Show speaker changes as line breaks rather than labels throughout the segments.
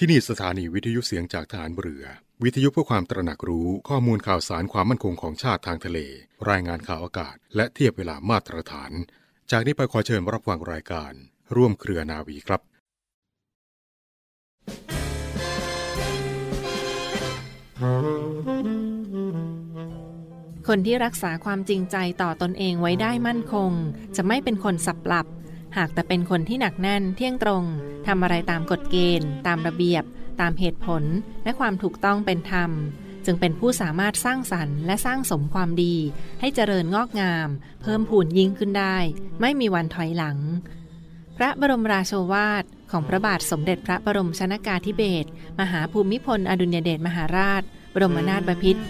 ที่นี่สถานีวิทยุเสียงจากฐานเรือ วิทยุเพื่อความตระหนักรู้ข้อมูลข่าวสารความมั่นคงของชาติทางทะเล รายงานข่าวอากาศ และเทียบเวลามาตรฐาน จากนี้ไปขอเชิญรับฟังรายการ ร่วมเครือนาวีครับ
คนที่รักษาความจริงใจต่อตอนเองไว้ได้มั่นคง จะไม่เป็นคนสับหลับ หากแต่เป็นคนที่หนักแน่นเที่ยงตรงทำอะไรตามกฎเกณฑ์ ตามระเบียบ ตามเหตุผล และความถูกต้องเป็นธรรม จึงเป็นผู้สามารถสร้างสรรค์และสร้างสมความดี ให้เจริญงอกงาม เพิ่มพูนยิ่งขึ้นได้ ไม่มีวันถอยหลัง พระบรมราโชวาทของพระบาทสมเด็จพระบรมชนากาธิเบศรมหาภูมิพลอดุลยเดชมหาราช บรมนาถบพิตร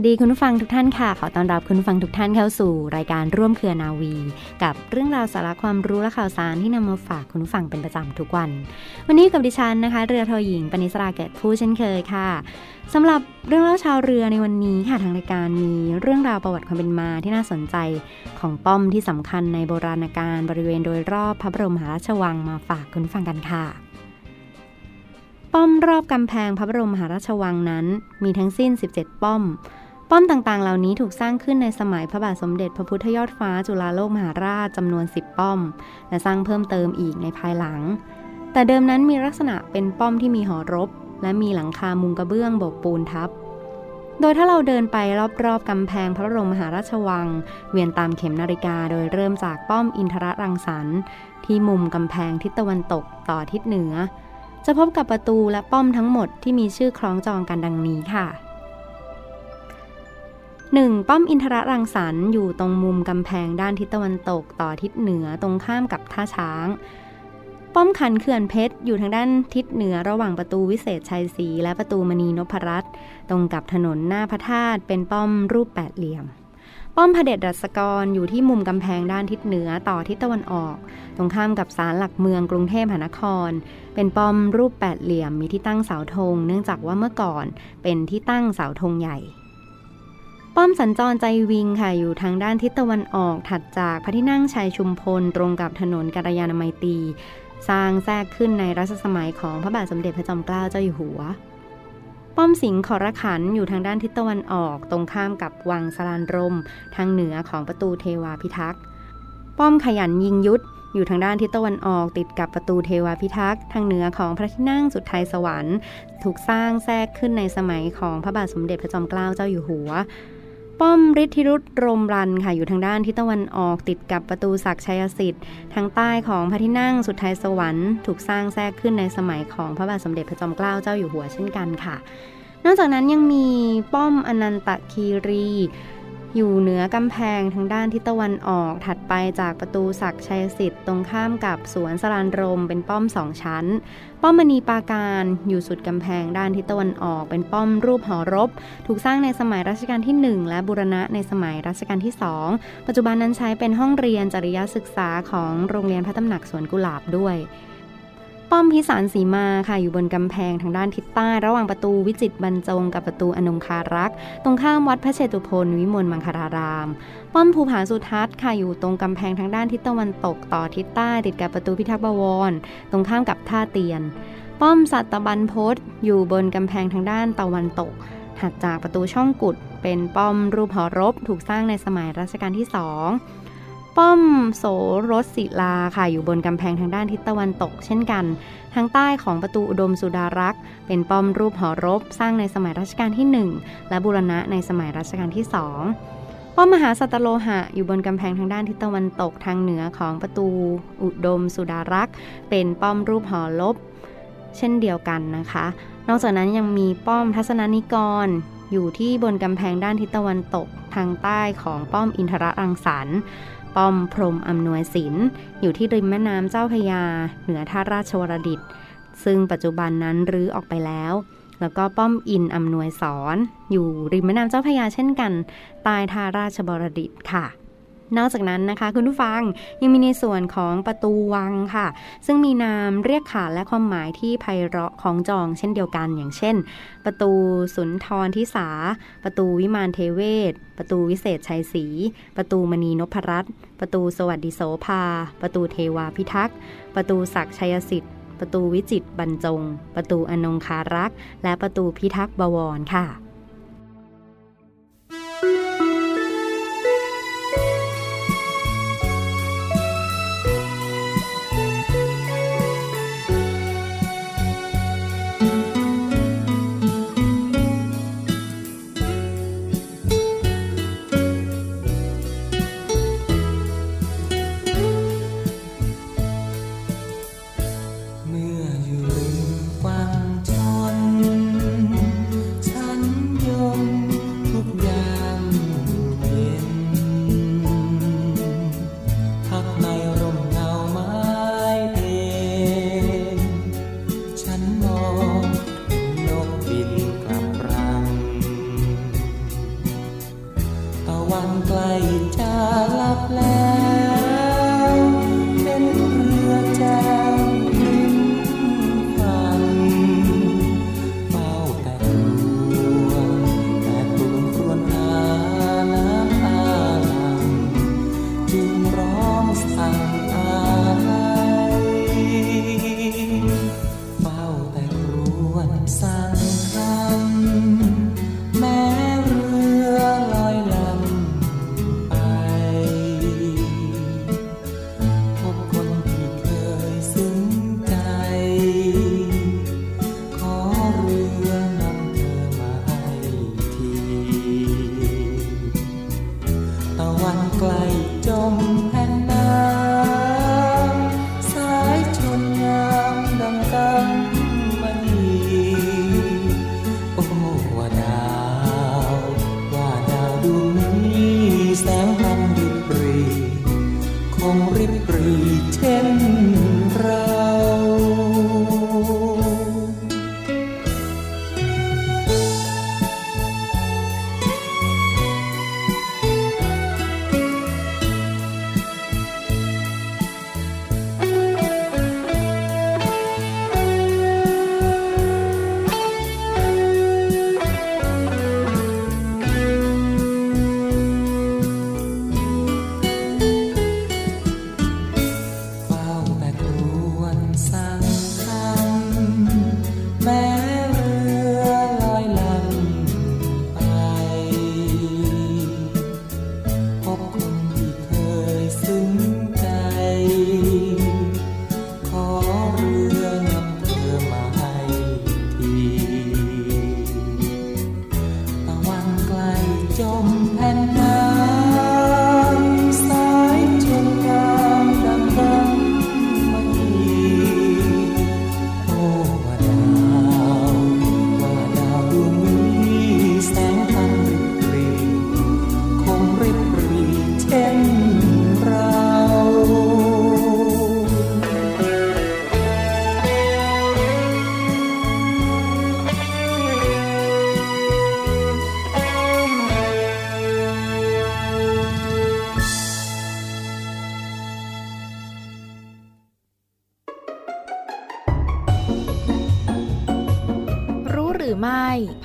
วั
สดีคุณผู้ฟังทุกท่านค่ะ ขอต้อนรับคุณผู้ฟังทุกท่านเข้าสู่รายการร่วมเครือนาวี กับเรื่องราวสาระความรู้และข่าวสารที่นำมาฝากคุณผู้ฟังเป็นประจำทุกวัน วันนี้กับดิฉันนะคะ เรือโทหญิงปณิสราเกิดผู้เช่นเคยค่ะสำหรับเรื่องเล่าชาวเรือในวันนี้ค่ะทางรายการมีเรื่องราวประวัติความเป็นมาที่น่าสนใจของป้อมที่สำคัญในโบราณกาลบริเวณโดยรอบพระบรมมหาราชวังมาฝากคุณผู้ฟังกันค่ะป้อมรอบกำแพงพระบรมมหาราชวังนั้น มีทั้งสิ้น 17 ป้อม ป้อมต่างๆ เหล่านี้ถูกสร้างขึ้นในสมัยพระบาทสมเด็จพระพุทธยอดฟ้าจุฬาโลกมหาราชจำนวน 10 ป้อม และสร้างเพิ่มเติมอีกในภายหลัง แต่เดิมนั้นมีลักษณะเป็นป้อมที่มีหอรบ และมีหลังคามุงกระเบื้องโบกปูนทับ โดยถ้าเราเดินไปรอบๆกำแพงพระบรมมหาราชวัง เวียนตามเข็มนาฬิกาโดยเริ่มจากป้อมอินทรรังสรรค์ที่มุมกำแพงทิศตะวันตกต่อทิศเหนือ จะพบกับประตูและป้อมทั้งหมดที่มีชื่อคล้องจองกันดังนี้ค่ะ 1. ป้อมอินทรรังสรรค์อยู่ตรงมุมกำแพงด้านทิศตะวันตกต่อทิศเหนือตรงข้ามกับท่าช้าง ป้อมขันเขื่อนเพชรอยู่ทางด้านทิศเหนือระหว่างประตูวิเศษชัยศรีและประตูมณีนพรัตน์ตรงกับถนนหน้าพระธาตุเป็นป้อมรูปแปดเหลี่ยม ป้อมพระเดชรัศกรอยู่ที่มุมกำแพงด้านทิศเหนือต่อทิศตะวันออก ตรงข้ามกับศาลหลักเมืองกรุงเทพมหานคร เป็นป้อมรูปแปดเหลี่ยมมีที่ตั้งเสาธงเนื่องจากว่าเมื่อก่อนเป็นที่ตั้งเสาธงใหญ่ ป้อมสัญจรใจวิงค่ะอยู่ทางด้านทิศตะวันออกถัดจากพระที่นั่งชัยชุมพลตรงกับถนนกัลยาณมิตรีสร้างแทรกขึ้นในรัชสมัยของพระบาทสมเด็จพระจอมเกล้าเจ้าอยู่หัว ป้อมสิงห์ขอรขันอยู่ทางด้านทิศตะวันออก ตรงข้ามกับวังสลานรม ทางเหนือของประตูเทวาพิทักษ์ ป้อมขยันยิงยุทธอยู่ทางด้านทิศตะวันออกติดกับประตูเทวาพิทักษ์ทางเหนือของพระที่นั่งสุดไทยสวรรค์ ถูกสร้างแทรกขึ้นในสมัยของพระบาทสมเด็จพระจอมเกล้าเจ้าอยู่หัว ป้อมฤทธิรุตรมรันค่ะอยู่ทางด้านทิศตะวันออกติดกับประตูศักชัยสิทธิ์ทางใต้ของพระที่นั่งสุดท้ายสวรรค์ถูกสร้างแทรกขึ้นในสมัยของพระบาทสมเด็จพระจอมเกล้าเจ้าอยู่หัวเช่นกันค่ะ นอกจากนั้นยังมีป้อมอนันตคีรี อยู่เหนือกำแพงทางด้านทิศตะวันออกถัดไปจากประตูศักชัยสิทธิ์ตรงข้ามกับสวนสรานรมเป็นป้อมสองชั้น ป้อมมณีปาการอยู่สุดกำแพงด้านทิศตะวันออก เป็นป้อมรูปหอรบ ถูกสร้างในสมัยรัชกาลที่ 1 และบูรณะในสมัยรัชกาลที่ 2 ปัจจุบันนั้นใช้เป็นห้องเรียนจริยศึกษาของโรงเรียนพระตำหนักสวนกุหลาบด้วย ป้อมพิสารสีมาค่ะอยู่บนกำแพงทางด้านทิศใต้ระหว่างประตูวิจิตบรรจงกับประตูอนงคารักษ์ตรงข้ามวัดพระเชตุพนวิมลมังคาราราม ป้อมภูผาสุทัศน์ค่ะอยู่ตรงกำแพงทางด้านทิศตะวันตกต่อทิศใต้ติดกับประตูพิทักษ์บวร ตรงข้ามกับท่าเตียน ป้อมสัตบันพศอยู่บนกำแพงทางด้านตะวันตกถัดจากประตูช่องกุดเป็นป้อมรูปหอรบถูกสร้างในสมัยรัชกาลที่สอง ป้อมโสรสศิลาค่ะอยู่บนกำแพงทางด้านทิศตะวันตก เช่นกัน ทางใต้ของประตูอุดมสุดารักษ์เป็นป้อมรูปหอรบ สร้างในสมัยรัชกาลที่ 1 และบูรณะในสมัยรัชกาลที่ 2 ป้อมมหาสัตโลหะ อยู่บนกำแพงทางด้านทิศตะวันตกทางเหนือของประตูอุดมสุดารักษ์เป็นป้อมรูปหอรบเช่นเดียวกันนะคะ นอกจากนั้นยังมีป้อมทัศนานิกรอยู่ที่บนกำแพงด้านทิศตะวันตก ทางใต้ของป้อมอินทรรังสรรค์ ป้อมพรมอำนวยศิลป์อยู่ที่ริมแม่น้ำเจ้าพยา เหนือท่าราชวรดิต
ซึ่งปัจจุบันนั้นรื้อออกไปแล้ว แล้วก็ป้อมอินอำนวยสอน อยู่ริมแม่น้ำเจ้าพยาเช่นกันใต้ท่าราชบรดิตค่ะ นอกจากนั้นนะคะ คุณผู้ฟังยังมีในส่วนของประตูวังค่ะ ซึ่งมีนามเรียกขานและความหมายที่ไพเราะของจองเช่นเดียวกันอย่างเช่น ประตูสุนทรทิสา ประตูวิมานเทเวศ ประตูวิเศษชัยศรีประตูมณีนพรัตน์ประตูสวัสดิโสภา ประตูเทวาพิทักษ์ ประตูศักชัยสิทธิ์ประตูวิจิตบรรจง ประตูอนงคารักษ์ และประตูพิทักษ์บวรค่ะันไกลจะลับแล I don't.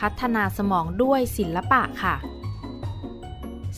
พัฒนาสมองด้วยศิลปะค่ะ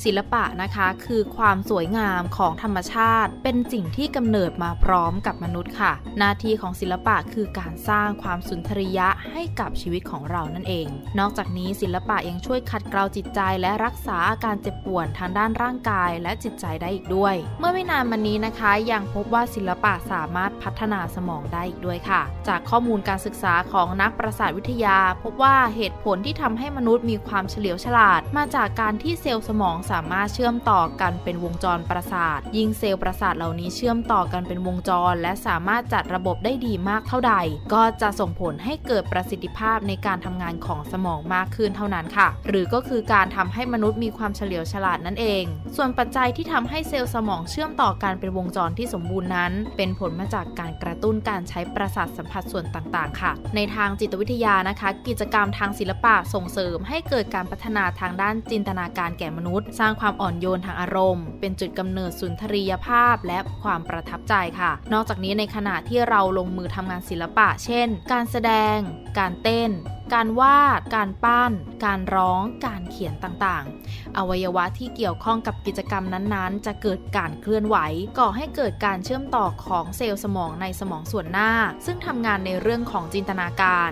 ศิลปะนะคะคือความสวยงามของธรรมชาติ เป็นสิ่งที่กำเนิดมาพร้อมกับมนุษย์ค่ะ หน้าที่ของศิลปะคือการสร้างความสุนทรียะให้กับชีวิตของเรานั่นเอง นอกจากนี้ศิลปะยังช่วยขัดเกลาจิตใจและรักษาอาการเจ็บป่วยทางด้านร่างกายและจิตใจได้อีกด้วย เมื่อไม่นานมานี้นะคะ ยังพบว่าศิลปะสามารถพัฒนาสมองได้อีกด้วยค่ะ จากข้อมูลการศึกษาของนักประสาทวิทยา พบว่าเหตุผลที่ทำให้มนุษย์มีความเฉลียวฉลาด มาจากการที่เซลล์สมองสาามารถเชื่อมต่อกันเป็นวงจรประสาท ยิ่งเซลล์ประสาทเหล่านี้เชื่อมต่อกันเป็นวงจร และสามารถจัดระบบได้ดีมากเท่าใด ก็จะส่งผลให้เกิดประสิทธิภาพในการทำงานของสมองมากขึ้นเท่านั้นค่ะ หรือก็คือการทำให้มนุษย์มีความเฉลียวฉลาดนั่นเอง ส่วนปัจจัยที่ทำให้เซลล์สมองเชื่อมต่อกันเป็นวงจรที่สมบูรณ์นั้น เป็นผลมาจากการกระตุ้นการใช้ประสาทสัมผัสส่วนต่างๆ ค่ะ ในทางจิตวิทยานะคะ กิจกรรมทางศิลปะส่งเสริม ให้เกิดการพัฒนาทางด้านจินตนาการแก่มนุษย์สร้างความอ่อนโยนทางอารมณ์ เป็นจุดกำเนิดสุนทรียภาพและความประทับใจค่ะ นอกจากนี้ในขณะที่เราลงมือทำงานศิลปะ เช่น การแสดง การเต้น การวาด การปั้น การร้อง การเขียนต่างๆ อวัยวะที่เกี่ยวข้องกับกิจกรรมนั้นๆ จะเกิดการเคลื่อนไหว ก่อให้เกิดการเชื่อมต่อของเซลล์สมองในสมองส่วนหน้า ซึ่งทำงานในเรื่องของจินตนาการ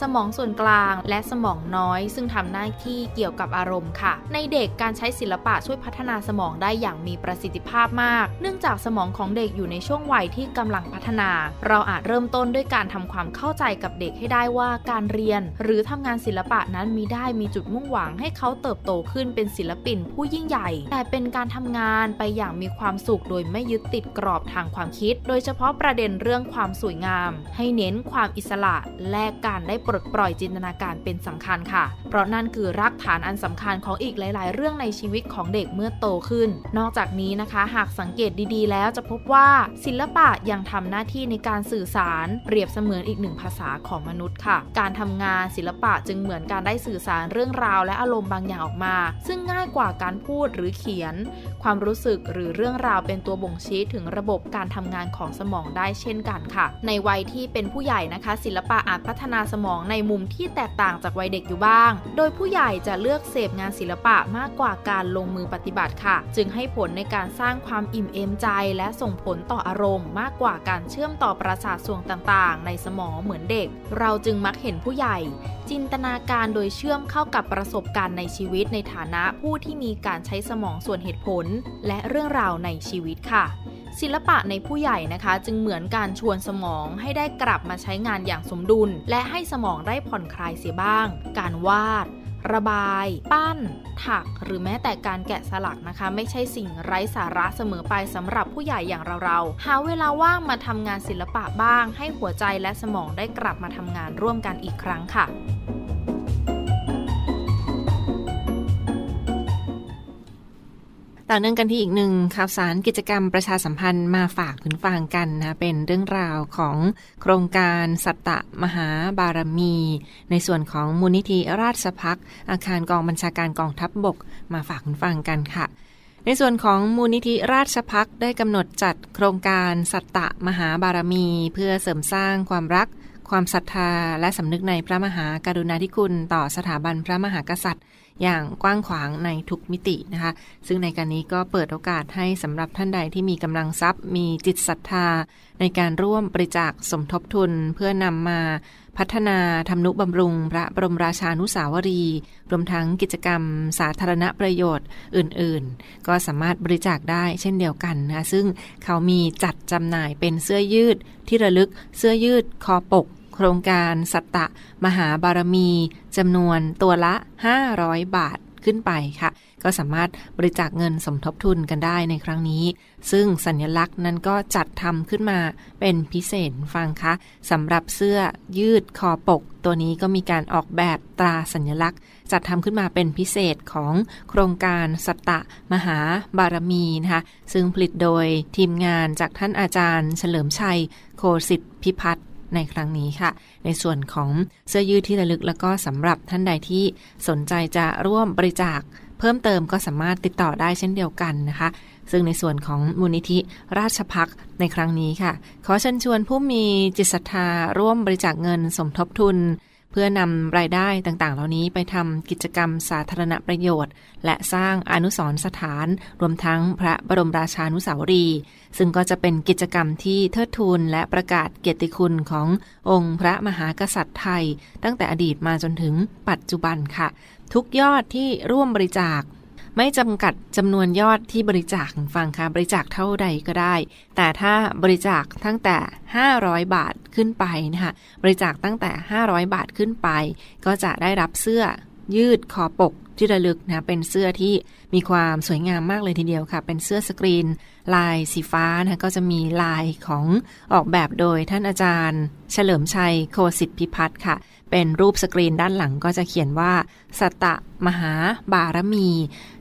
สมองส่วนกลางและสมองน้อย ซึ่งทำหน้าที่เกี่ยวกับอารมณ์ค่ะ ในเด็กการใช้ศิลปะช่วยพัฒนาสมองได้อย่างมีประสิทธิภาพมาก เนื่องจากสมองของเด็กอยู่ในช่วงวัยที่กำลังพัฒนา เราอาจเริ่มต้นด้วยการทำความเข้าใจกับเด็กให้ได้ว่าการเรียน หรือทำงานศิลปะนั้นมีได้มีจุดมุ่งหวังให้เขาเติบโตขึ้นเป็นศิลปินผู้ยิ่งใหญ่ แต่เป็นการทำงานไปอย่างมีความสุขโดยไม่ยึดติดกรอบทางความคิด โดยเฉพาะประเด็นเรื่องความสวยงาม ให้เน้นความอิสระและการได้ปลดปล่อยจินตนาการเป็นสำคัญค่ะ เพราะนั่นคือรากฐานอันสำคัญของอีกหลาย ๆ เรื่องในชีวิตของเด็กเมื่อโตขึ้น นอกจากนี้นะคะ หากสังเกตดี ๆ แล้วจะพบว่าศิลปะยังทำหน้าที่ในการสื่อสาร เปรียบเสมือนอีกหนึ่งภาษาของมนุษย์ค่ะ การทำงานศิลปะจึงเหมือนการได้สื่อสารเรื่องราวและอารมณ์บางอย่างออกมา ซึ่งง่ายกว่าการพูดหรือเขียน ความรู้สึกหรือเรื่องราวเป็นตัวบ่งชี้ถึงระบบการทำงานของสมองได้เช่นกันค่ะ ในวัยที่เป็นผู้ใหญ่นะคะ ศิลปะอาจพัฒนาสมองในมุมที่แตกต่างจากวัยเด็กอยู่บ้าง โดยผู้ใหญ่จะเลือกเสพงานศิลปะมากกว่าการลงมือปฏิบัติค่ะ จึงให้ผลในการสร้างความอิ่มเอมใจ และส่งผลต่ออารมณ์ มากกว่าการเชื่อมต่อประสาทส่วนต่างๆ ในสมองเหมือนเด็ก เราจึงมักเห็นผู้ใหญ่ จินตนาการโดยเชื่อมเข้ากับประสบการณ์ในชีวิตในฐานะผู้ที่มีการใช้สมองส่วนเหตุผลและเรื่องราวในชีวิตค่ะ ศิลปะในผู้ใหญ่นะคะ จึงเหมือนการชวนสมองให้ได้กลับมาใช้งานอย่างสมดุล และให้สมองได้ผ่อนคลายเสียบ้าง การวาดระบาย ปั้น ถัก หรือแม้แต่การแกะสลักนะคะ ไม่ใช่สิ่งไร้สาระเสมอไปสำหรับผู้ใหญ่อย่างเราๆ หาเวลาว่างมาทำงานศิลปะบ้าง ให้หัวใจและสมองได้กลับมาทำงานร่วมกันอีกครั้งค่ะ
ต่อเนื่องกันที่อีกหนึ่งข่าวสารกิจกรรมประชาสัมพันธ์มาฝากคุณฟังกันนะเป็นเรื่องราวของโครงการสัตตมหาบารมี ในส่วนของมูลนิธิราชพักอาคารกองบัญชาการกองทัพบบกมาฝากคุณฟังกันค่ะในส่วนของมูลนิธิราชพักได้กำหนดจัดโครงการสัตตะมหาบารมี เพื่อเสริมสร้างความรัก ความศรัทธา และสำนึกในพระมหากรุณาธิคุณ ต่อสถาบันพระมหากษัตริย์ อย่างกว้างขวางในทุกมิตินะคะ ซึ่งในการนี้ก็เปิดโอกาสให้สำหรับท่านใดที่มีกำลังทรัพย์ มีจิตศรัทธา ในการร่วมบริจาคสมทบทุนเพื่อนำมาพัฒนาทำนุบำรุง พระบรมราชานุสาวรี รวมทั้งกิจกรรมสาธารณประโยชน์อื่นๆ ก็สามารถบริจาคได้เช่นเดียวกันนะซึ่งเขามีจัดจำหน่ายเป็นเสื้อยืดที่ระลึกเสื้อยืดคอปก โครงการสัตตะ มหาบารมีจำนวนตัวละ 500 บาทขึ้นไปค่ะ ก็สามารถบริจาคเงินสมทบทุนกันได้ในครั้งนี้ ซึ่งสัญลักษณ์นั้นก็จัดทำขึ้นมาเป็นพิเศษฟังคะสำหรับเสื้อยืดคอปก ตัวนี้ก็มีการออกแบบตราสัญลักษณ์ จัดทำขึ้นมาเป็นพิเศษของโครงการสัตตะ มหาบารมีนะคะ ซึ่งผลิตโดยทีมงานจากท่านอาจารย์ เฉลิมชัย โคสิทธิพิพัฒน์ ในครั้งนี้ค่ะ ในส่วนของเสื้อยืดที่ระลึกแล้วก็สำหรับท่านใดที่สนใจจะร่วมบริจาค เพิ่มเติมก็สามารถติดต่อได้เช่นเดียวกันนะคะ ซึ่งในส่วนของมูลนิธิราชพักในครั้งนี้ค่ะ ขอเชิญชวนผู้มีจิตศรัทธาร่วมบริจาคเงินสมทบทุน เพื่อนำรายได้ต่างๆ เหล่านี้ไปทำกิจกรรมสาธารณประโยชน์ และสร้างอนุสรณ์สถาน รวมทั้งพระบรมราชานุสาวรีย์ซึ่งก็จะเป็นกิจกรรมที่เทิดทูนและประกาศเกียรติคุณขององค์พระมหากษัตริย์ไทย ตั้งแต่อดีตมาจนถึงปัจจุบันค่ะ ทุกยอดที่ร่วมบริจาค ไม่จำกัดจำนวนยอดที่บริจาคฟังค่ะบริจาคเท่าใดก็ได้ แต่ถ้าบริจาคตั้งแต่ 500 บาทขึ้นไปนะคะบริจาคตั้งแต่ 500 บาทขึ้นไป ก็จะได้รับเสื้อยืดคอปกที่ระลึกนะเป็นเสื้อที่มีความสวยงามมากเลยทีเดียวค่ะ เป็นเสื้อสกรีน ลายสีฟ้านะก็จะมีลายของออกแบบโดยท่านอาจารย์ เฉลิมชัยโคสิทธิพิพัฒน์ค่ะ เป็นรูปสกรีนด้านหลังก็จะเขียนว่า สตะ มหาบารมี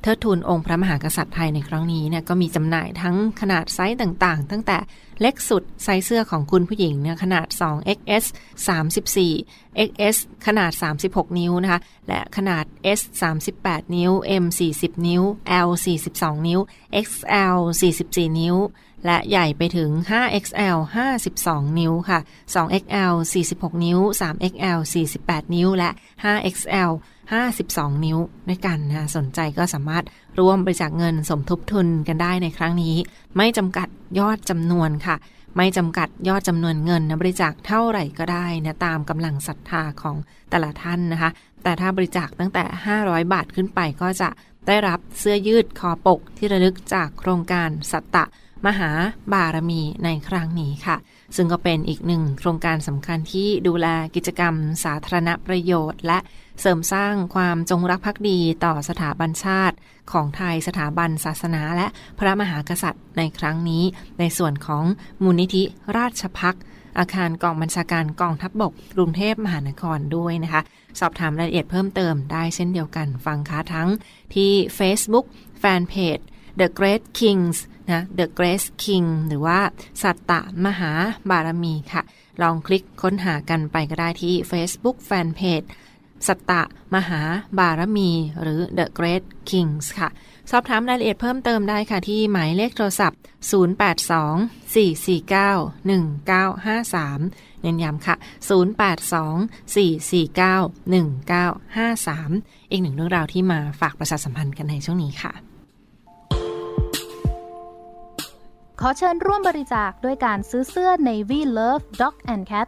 เทิดทูนองค์พระมหากษัตริย์ไทยในครั้งนี้เนี่ยก็มีจำหน่ายทั้งขนาดไซส์ต่างๆ ตั้งแต่เล็กสุดไซส์เสื้อของคุณผู้หญิงเนี่ยขนาด 2XS 34 XS ขนาด 36 นิ้วนะคะ และขนาด S 38 นิ้ว M 40 นิ้ว L 42 นิ้ว XL 44 นิ้ว และใหญ่ไปถึง 5XL 52 นิ้วค่ะ 2XL 46 นิ้ว 3XL 48 นิ้ว และ 5XL 52 นิ้วด้วยกันนะสนใจก็สามารถร่วมบริจาคเงินสมทบทุนกันได้ในครั้งนี้ ไม่จำกัดยอดจำนวนค่ะ ไม่จำกัดยอดจำนวนเงินนะบริจาคเท่าไหร่ก็ได้นะตามกำลังศรัทธาของแต่ละท่านนะคะ แต่ถ้าบริจาคตั้งแต่ 500 บาทขึ้นไปก็จะได้รับเสื้อยืดคอปกที่ระลึกจากโครงการสัตตะมหาบารมีในครั้งนี้ค่ะ ซึ่งก็เป็นอีกหนึ่งโครงการสำคัญที่ดูแลกิจกรรมสาธารณประโยชน์ และ เสริมสร้างความจงรักภักดีต่อสถาบันชาติของไทยสถาบันศาสนาและพระมหากษัตริย์ในครั้งนี้ ในส่วนของมูลนิธิราชพักอาคารกองบัญชาการกองทัพบบกกรุงเทพมหานครด้วยนะคะ สอบถามรายละเอียดเพิ่มเติมได้เช่นเดียวกันฟังค้าทั้งที่ Facebook Fanpage The Great Kings นะ The Great King หรือว่า สัตตะมหาบารมีค่ะ ลองคลิกค้นหากันไปก็ได้ที่ Facebook Fanpage สัตตะ มหาบารมี หรือ The Great Kings ค่ะ สอบถามรายละเอียดเพิ่มเติมได้ค่ะ ที่หมายเลขโทรศัพท์ 082-449-1953 เน้นย้ำค่ะ 082-449-1953 อีกหนึ่งเรื่องราวที่มาฝากประชาสัมพันธ์กันในช่วงนี้ค่ะ
ขอเชิญร่วมบริจาคด้วยการซื้อเสื้อ Navy Love Dog and Cat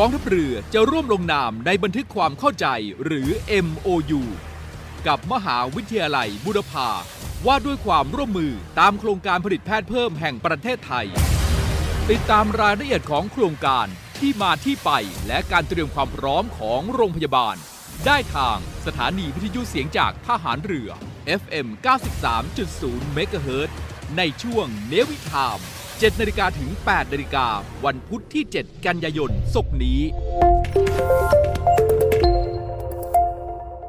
กองทัพเรือจะร่วมลงนามในบันทึกความเข้าใจหรือ MOU กับมหาวิทยาลัยบุรพาว่าด้วยความร่วมมือตามโครงการผลิตแพทย์เพิ่มแห่งประเทศไทย ติดตามรายละเอียดของโครงการที่มาที่ไปและการเตรียมความพร้อมของโรงพยาบาล ได้ทางสถานีวิทยุเสียงจากทหารเรือ FM 93.0เมกะเฮิรตในช่วงเนวิทาม 7นาฬิกาถึง8นาฬิกาวันพุธที่ 7 กันยายนศกนี้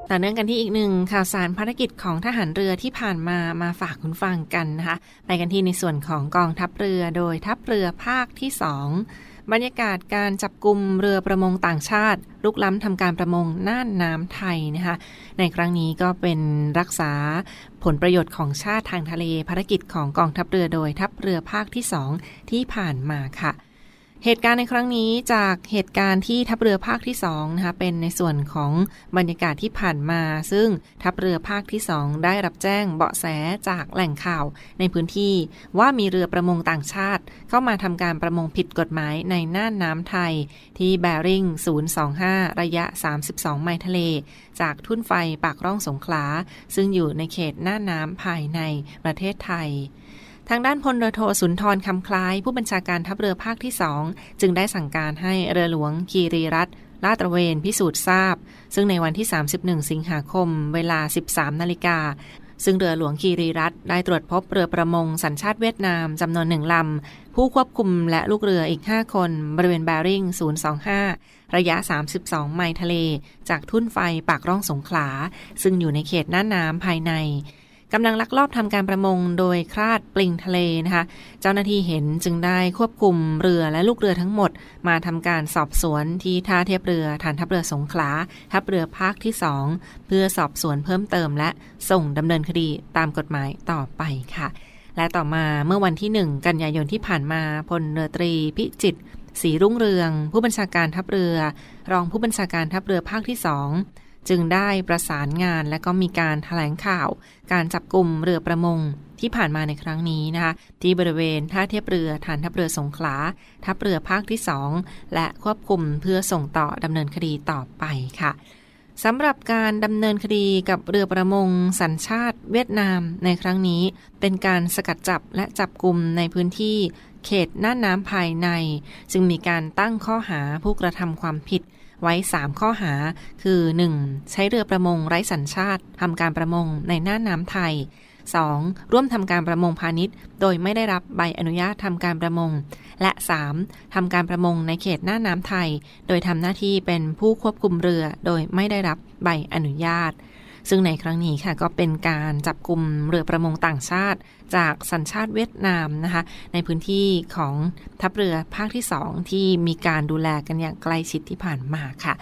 ต่อเนื่องกันที่อีกหนึ่งข่าวสารภารกิจของทหารเรือที่ผ่านมามาฝากคุณฟังกันนะคะ ไปกันที่ในส่วนของกองทัพเรือโดยทัพเรือภาคที่ 2 บรรยากาศการจับกลุ่มเรือประมงต่างชาติ ลุกล้ำทำการประมงน่านน้ำไทยนะคะ ในครั้งนี้ก็เป็นรักษาผลประโยชน์ของชาติทางทะเลภารกิจของกองทัพเรือโดยทัพเรือภาคที่ 2 ที่ผ่านมาค่ะ เหตุการณ์ในครั้งนี้จากเหตุการณ์ที่ทัพเรือภาคที่2นะคะเป็นในส่วนของบรรยากาศที่ผ่านมา ซึ่งทัพเรือภาคที่ 2 ได้รับแจ้งเบาะแสจากแหล่งข่าว ในพื้นที่ว่ามีเรือประมงต่างชาติ เข้ามาทำการประมงผิดกฎหมายในน่านน้ำไทย ที่แบริ่ง 025 ระยะ 32 ไมล์ทะเล จากทุ่นไฟปากร่องสงขลา ซึ่งอยู่ในเขตน่านน้ำภายในประเทศไทย ทางด้านพลเรือโทสุนทรคำคล้าย ผู้บัญชาการทัพเรือภาคที่สองจึงได้สั่งการให้เรือหลวงคีรีรัตลาดตระเวนพิสูจน์ทราบ ซึ่งในวันที่ 31 สิงหาคม เวลา 13 นาฬิกาซึ่งเรือหลวงคีรีรัตได้ตรวจพบเรือประมงสัญชาติเวียดนามจำนวนหนึ่งลำ ผู้ควบคุมและลูกเรืออีก 5 คน บริเวณแบริ่ง 025 ระยะ 32 ไมล์ทะเล จากทุ่นไฟปากร่องสงขลา ซึ่งอยู่ในเขตน่านน้ำภายใน กำลังลักลอบทำการประมงโดยคลาดปลิงทะเลนะคะ เจ้าหน้าที่เห็นจึงได้ควบคุมเรือและลูกเรือทั้งหมด มาทำการสอบสวนที่ท่าเทียบเรือฐานทัพเรือสงขลาทัพเรือภาคที่2เพื่อสอบสวนเพิ่มเติมและส่งดำเนินคดีตามกฎหมายต่อไปค่ะ และต่อมาเมื่อวันที่ 1 กันยายนที่ผ่านมาพลเรือตรีพิจิตรสีรุ่งเรือง ผู้บัญชาการทัพเรือ รองผู้บัญชาการทัพเรือภาคที่สอง จึงได้ประสานงานและก็มีการถแถลงข่าว การจับกลุ่มเรือประมงที่ผ่านมาในครั้งนี้นะคะที่บริเวณท่าเทียบเรือฐานทัพเรือสงขลาทัพเรือภาคที่ 2 และควบคุมเพื่อส่งต่อดำเนินคดีต่อไปค่ะสำหรับการดำเนินคดีกับเรือประมงสัญชาติเวียดนามในครั้งนี้ เป็นการสกัดจับและจับกลุ่มในพื้นที่เขตน่านน้ำภายในจึงมีการตั้งข้อหาผู้กระทำความผิด ไว้ 3 ข้อหา คือ 1. ใช้เรือประมงไร้สัญชาติทำการประมงในน่านน้ำไทย 2. ร่วมทำการประมงพาณิชย์ โดยไม่ได้รับใบอนุญาตทำการประมง และ 3. ทำการประมงในเขตน่านน้ำไทย โดยทำหน้าที่เป็นผู้ควบคุมเรือโดยไม่ได้รับใบอนุญาต ซึ่งในครั้งนี้ค่ะก็เป็นการจับกลุ่มเรือประมงต่างชาติ จากสัญชาติเวียดนามนะคะ ในพื้นที่ของทัพเรือภาคที่ 2 ที่มีการดูแลกันอย่างใกล้ชิดที่ผ่านมาค่ะ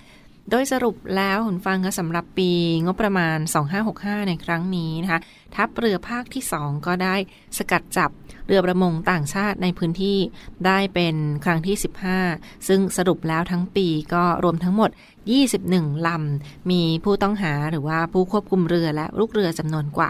โดยสรุปแล้วหุนฟังก็สำหรับปีงบประมาณ 2565 ในครั้งนี้นะคะ ทัพเรือภาคที่ 2 ก็ได้สกัดจับเรือประมงต่างชาติในพื้นที่ได้เป็นครั้งที่ 15 ซึ่งสรุปแล้วทั้งปีก็รวมทั้งหมด 21 ลำ มีผู้ต้องหาหรือว่าผู้ควบคุมเรือและลูกเรือจำนวนกว่า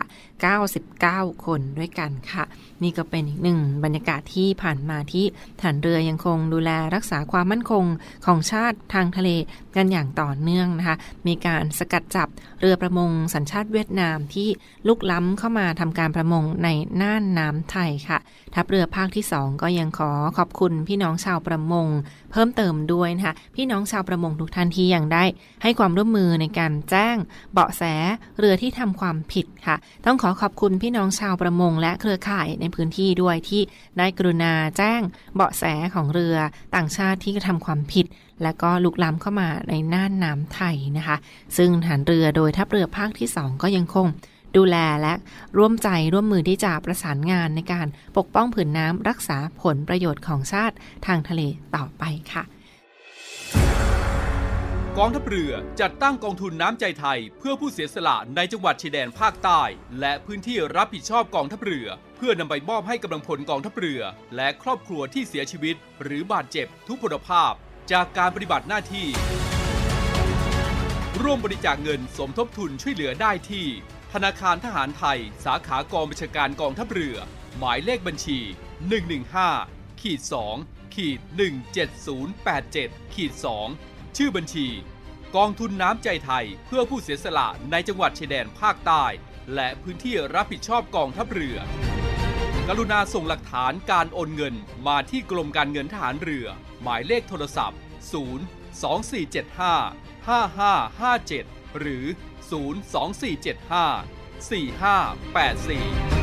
99 คนด้วยกันค่ะ นี่ก็เป็นอีกหนึ่งบรรยากาศที่ผ่านมาที่ฐานเรือยังคงดูแลรักษาความมั่นคงของชาติทางทะเลกันอย่างต่อเนื่องนะคะ มีการสกัดจับเรือประมงสัญชาติเวียดนามที่ลุกล้ำเข้ามาทำการประมงในน่านน้ำไทยค่ะ ทัพเรือภาคที่ 2 ก็ยังขอขอบคุณพี่น้องชาวประมง เพิ่มเติมด้วยนะคะพี่น้องชาวประมงทุกท่านที่ยังได้ ให้ความร่วมมือในการแจ้งเบาะแสเรือที่ทำความผิดค่ะ ต้องขอขอบคุณพี่น้องชาวประมง และเครือข่ายในพื้นที่ด้วยที่ได้กรุณาแจ้งเบาะแสของเรือต่างชาติที่กระทำความผิดและก็ลุกล้ำเข้ามาในน่านน้ำไทยนะคะ ซึ่งฐานเรือโดยทัพเรือภาคที่ 2 ก็ยังคง ดูแลและร่วมใจร่วมมือที่จะประสานงานในการปกป้องผืนน้ำรักษาผลประโยชน์ของชาติทางทะเลต่อไปค่ะ
กองทัพเรือจัดตั้งกองทุนน้ำใจไทย เพื่อผู้เสียสละในจังหวัดชายแดนภาคใต้ และพื้นที่รับผิดชอบกองทัพเรือ เพื่อนำไปมอบให้กำลังพลกองทัพเรือ และครอบครัวที่เสียชีวิต หรือบาดเจ็บทุกพลภาพ จากการปฏิบัติหน้าที่ร่วมบริจาคเงินสมทบทุนช่วยเหลือได้ที่ ธนาคารทหารไทย สาขากองบัญชาการกองทัพเรือ หมายเลขบัญชี 115ขีด2ขีด17087ขีด2ชื่อบัญชี กองทุนน้ำใจไทยเพื่อผู้เสียสละในจังหวัดชายแดนภาคใต้ และพื้นที่รับผิดชอบกองทัพเรือ กรุณาส่งหลักฐานการโอนเงินมาที่กรมการเงินทหารเรือ หมายเลขโทรศัพท์ 0 2475 5557 หรือ 02475 4584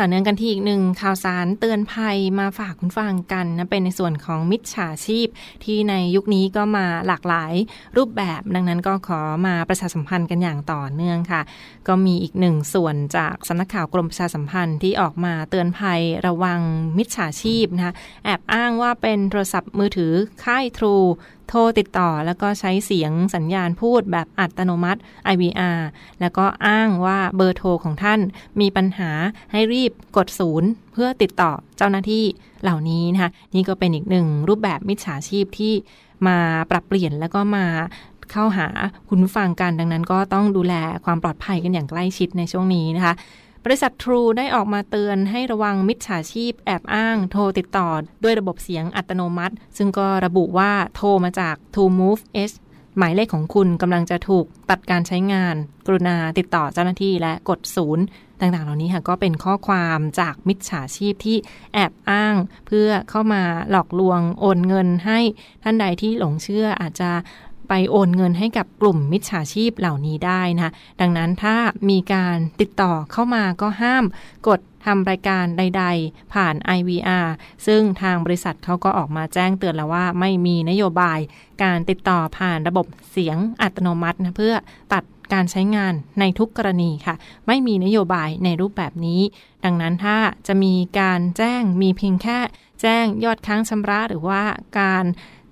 ต่อเนื่องกันที่อีกหนึ่งข่าวสารเตือนภัยมาฝากคุณฟังกันนะเป็นในส่วนของมิจฉาชีพ ที่ในยุคนี้ก็มาหลากหลายรูปแบบ ดังนั้นก็ขอมาประชาสัมพันธ์กันอย่างต่อเนื่องค่ะ ก็มีอีกหนึ่งส่วนจากสำนักข่าวกรมประชาสัมพันธ์ที่ออกมาเตือนภัยระวังมิจฉาชีพนะคะแอบอ้างว่าเป็นโทรศัพท์มือถือค่ายทรู โทรติดต่อแล้วก็ใช้เสียงสัญญาณพูดแบบอัตโนมัติ IVR แล้วก็อ้างว่าเบอร์โทรของท่านมีปัญหาให้รีบกดศูนย์เพื่อติดต่อเจ้าหน้าที่เหล่านี้นะคะนี่ก็เป็นอีกหนึ่งรูปแบบมิจฉาชีพที่มาปรับเปลี่ยนแล้วก็มาเข้าหาคุณฟังกันดังนั้นก็ต้องดูแลความปลอดภัยกันอย่างใกล้ชิดในช่วงนี้นะคะ บริษัท True ได้ออกมาเตือนให้ระวังมิจฉาชีพแอบอ้างโทรติดต่อ ด้วยระบบเสียงอัตโนมัติ ซึ่งก็ระบุว่าโทรมาจาก True Move S หมายเลขของคุณกำลังจะถูกตัดการใช้งาน กรุณาติดต่อเจ้าหน้าที่และกดศูนย์ต่างๆ เหล่านี้ค่ะก็เป็นข้อความจากมิจฉาชีพที่แอบอ้าง เพื่อเข้ามาหลอกลวงโอนเงินให้ท่านใดที่หลงเชื่ออาจจะ ไปโอนเงินให้กับกลุ่มมิจฉาชีพเหล่านี้ได้นะดังนั้นถ้ามีการติดต่อเข้ามาก็ห้ามกดทำรายการใด ๆ ผ่าน IVR ซึ่งทางบริษัทเขาก็ออกมาแจ้งเตือนแล้วว่าไม่มีนโยบายการติดต่อผ่านระบบเสียงอัตโนมัตินะเพื่อตัดการใช้งานในทุกกรณีค่ะ ไม่มีนโยบายในรูปแบบนี้ ดังนั้นถ้าจะมีการแจ้งมีเพียงแค่ แจ้งยอดค้างชำระหรือว่าการ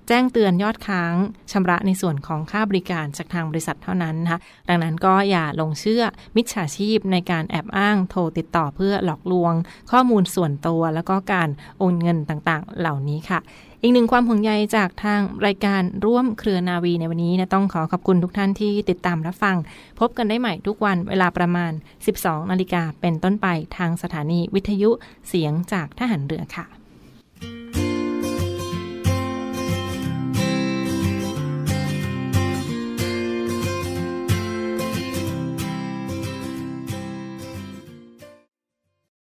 แจ้งเตือนยอดค้างชำระในส่วนของค่าบริการจากทางบริษัทเท่านั้นนะคะดังนั้นก็อย่าลงเชื่อมิจฉาชีพในการแอบอ้างโทรติดต่อเพื่อหลอกลวง ข้อมูลส่วนตัวแล้วก็การโอนเงินต่างๆ เหล่านี้ค่ะอีกหนึ่งความห่วงใยจากทางรายการร่วมเครือนาวีในวันนี้นะต้องขอขอบคุณทุกท่านที่ติดตามรับฟัง พบกันได้ใหม่ทุกวันเวลาประมาณ 12 นาฬิกาเป็นต้นไปทางสถานีวิทยุเสียงจากทหารเรือค่ะ